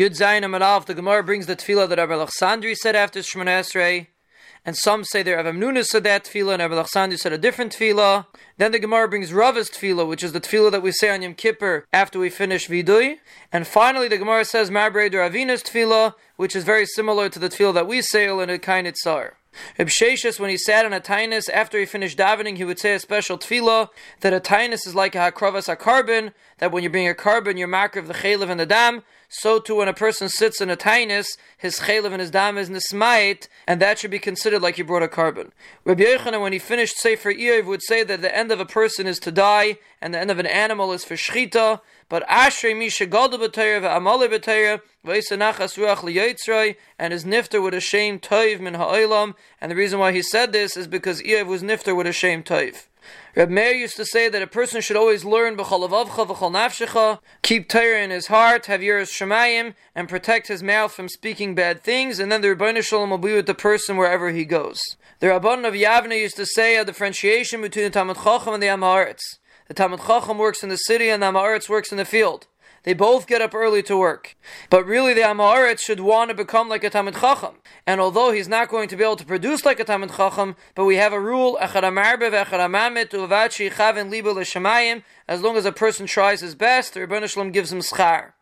Yud Zayin Amarav, the Gemara brings the tefillah that Rabbi Alexandri said after Shemona Esrei, and some say that Rav Amnuna said that tefillah, and Rabbi Alexandri said a different tefillah. Then the Gemara brings Rava's tefillah, which is the tefillah that we say on Yom Kippur after we finish Vidui. And finally, the Gemara says Marbrei Ravina's tefillah, which is very similar to the tefillah that we say in a kind Sheshes, when he sat on a tainus, after he finished davening, he would say a special tefillah that a tainus is like a hakrovas a korban, that when you bring a korban, you're of the chaylev and the dam. So too, when a person sits in a tainus, his chaylev and his dam is nismait, and that should be considered like he brought a korban. Rabbi Yochanan, when he finished Sefer Eiv, would say that the end of a person is to die, and the end of an animal is for shchita. But Ashrei Misha Gadol B'Torah Ve'amale B'Torah V'Yisanachas Ruach Liyotzroi and his nifter with a shame Toiv Min Ha'olam. And the reason why he said this is because Eiv was nifter with a shame Toiv. Reb Meir used to say that a person should always learn b'chol avavcha v'chol nafshecha, keep Torah in his heart, have yiras shemayim, and protect his mouth from speaking bad things, and then the Ribbono Shel Olam will be with the person wherever he goes. The Rabban of Yavne used to say a differentiation between the Talmud Chacham and the Amaretz. The Talmud Chacham works in the city and the Amaretz works in the field. They both get up early to work. But really, the Amaretz should want to become like a Talmud Chacham. And although he's not going to be able to produce like a Talmud Chacham, but we have a rule, as long as a person tries his best, the Ribbono Shel Olam gives him schar.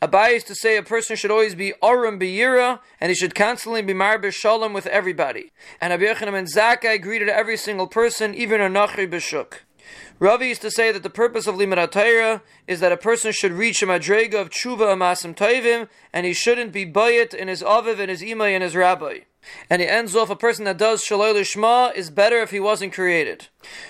Abai used to say a person should always be Aram Biyira, and he should constantly be Marbe Shalom with everybody. And Yochanan ben Zakkai greeted every single person, even a Nachri B'Shuk. Ravi used to say that the purpose of Limud Torah is that a person should reach a madrega of tshuva amasim toivim, and he shouldn't be bayit in his aviv and his imay and his rabbi. And he ends off a person that does shaloi lishma is better if he wasn't created.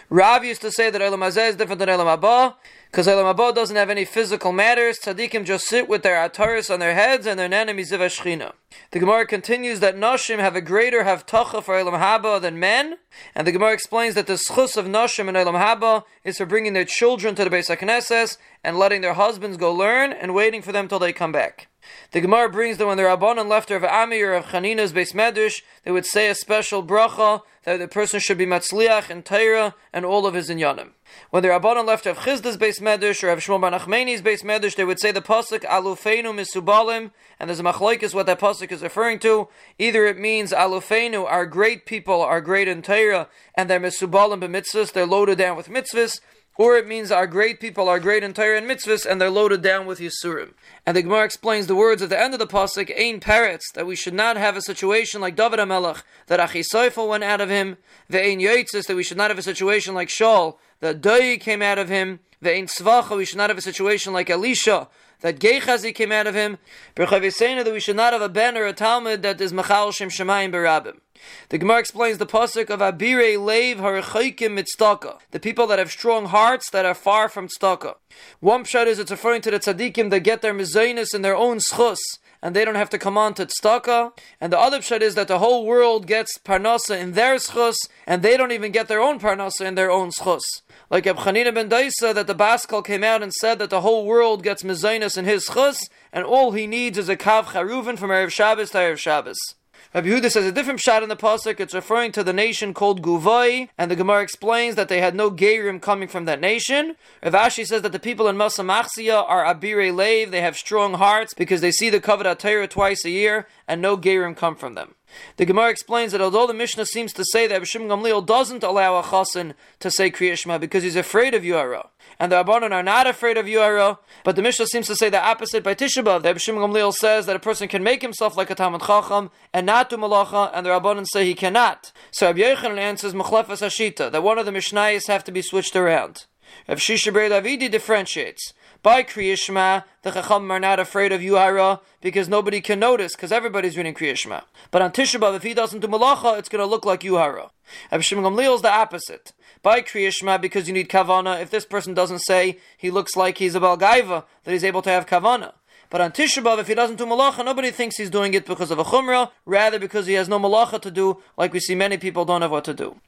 Rav used to say that Olam Hazeh is different than Olam Haba, because Olam Haba doesn't have any physical matters. Tzaddikim just sit with their ataris on their heads and their enemies of The Gemara continues that Nashim have a greater havtacha for Olam Haba than men, and the Gemara explains that the schus of Nashim and Olam Haba is for bringing their children to the Beis HaKnesses and letting their husbands go learn and waiting for them till they come back. The Gemara brings that when the Rabbanon left of Ami or of Chanina's base medrash, they would say a special bracha that the person should be matzliach and Torah and all of his inyanim. When the Rabbanon left of Chisda's base medrash or of Shmuel Bar Nachmani's base medrash, they would say the pasuk Alufeinu misubalim, and there's a machlokes what that pasuk is referring to. Either it means Alufeinu, our great people, are great in Torah, and they're misubalim b'mitzvahs, they're loaded down with mitzvahs, or it means our great people are great in Torah and mitzvahs, and they're loaded down with Yisurim. And the Gemara explains the words at the end of the pasuk, "Ein peretz," that we should not have a situation like David Hamelach, that Achisoifel went out of him. Ve'ein Yoitzis, that we should not have a situation like Shaul, that Doi came out of him. Ve'ein Tzvacha, we should not have a situation like Elisha, that Gechazi came out of him. That we should not have a ben or a Talmud that is Machal Shem Shemayim Berabim. The Gemara explains the pasuk of Abire Leiv Harechaikim Mitztaka, the people that have strong hearts that are far from tztaka. One pshat is it's referring to the tzaddikim that get their mizainis in their own schus, and they don't have to come on to tztaka. And the other pshat is that the whole world gets parnasa in their schus, and they don't even get their own parnasa in their own schus. Like Abchanina ben Daisa, that the Bas Kol came out and said that the whole world gets mizainis in his schus, and all he needs is a kav charuvin from Erev Shabbos to Erev Shabbos. Rabbi Yehuda says a different shot in the pasuk. It's referring to the nation called Guvai, and the Gemara explains that they had no Gerim coming from that nation. Rav Ashi says that the people in Masamachsia are Abire Lev. They have strong hearts because they see the Kavod Torah twice a year, and no Gerim come from them. The Gemara explains that although the Mishnah seems to say that Bishim Gamliel doesn't allow a chassan to say Kriyashma because he's afraid of Yuhara, and the Rabbanon are not afraid of Yuhara, but the Mishnah seems to say the opposite by Tisha B'Av. The Bishim Gamliel says that a person can make himself like a Talmud Chacham and not do Malacha, and the Rabbanon say he cannot. So Rabbi Yochanan answers Machlefas Hashita, that one of the Mishnayos have to be switched around. Rav Shisha Davidi differentiates. By Kriyashma, the Chacham are not afraid of Yuhara because nobody can notice because everybody's reading Kriyashma. But on Tisha B'Av, if he doesn't do Malacha, it's going to look like Yuhara. Abishim Gamliel is the opposite. By Kriyashma, because you need Kavana, if this person doesn't say he looks like he's a Balgaiva, that he's able to have Kavana. But on Tisha B'Av, if he doesn't do malacha, nobody thinks he's doing it because of a chumrah, rather because he has no malacha to do, like we see many people don't have what to do.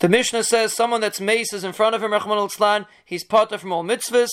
The Mishnah says someone that's mace is in front of him, Rahman al he's part from all mitzvahs.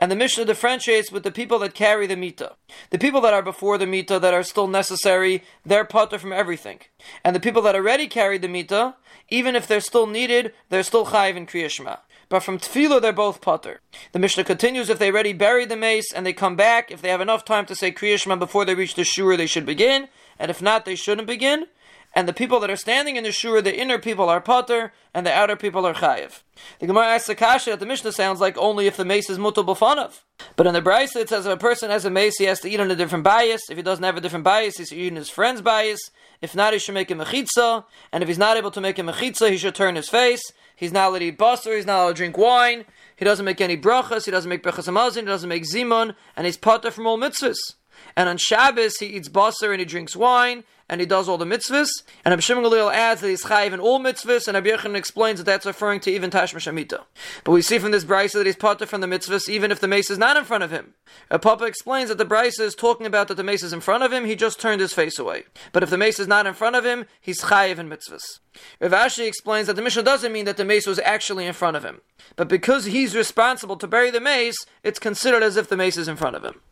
And the Mishnah differentiates with the people that carry the mita. The people that are before the mita that are still necessary, they're potter from everything. And the people that already carry the mita, even if they're still needed, they're still chayiv in kriyashma. but from tefillah they're both putter. The Mishnah continues: if they already buried the mace and they come back, if they have enough time to say Kriya Shema before they reach the shur, they should begin, and if not, they shouldn't begin and the people that are standing in the shur, the inner people are potter, and the outer people are chayiv. The Gemara asks the kasha that the Mishnah sounds like only if the mace is mutal b'fanav. But in the Brisa it says if a person has a mace, he has to eat on a different bias. If he doesn't have a different bias, he's eating his friend's bias. If not, he should make a mechitza. And if he's not able to make a mechitza, he should turn his face. He's not allowed to eat basar, he's not allowed to drink wine. He doesn't make any brachas, he doesn't make brachas amazin, he doesn't make zimun, and he's potter from all mitzvahs. And on Shabbos, he eats basar and he drinks wine, and he does all the mitzvahs. And Rabbi Gamliel adds that he's chayiv in all mitzvahs, and Rabbi explains that that's referring to even Tashmish Amita. But we see from this brisa that he's potter from the mitzvahs, even if the mace is not in front of him. A Papa explains that the brisa is talking about that the mace is in front of him, he just turned his face away. But if the mace is not in front of him, he's chayiv in mitzvahs. Rav Ashi explains that the Mishnah doesn't mean that the mace was actually in front of him. But because he's responsible to bury the mace, it's considered as if the mace is in front of him.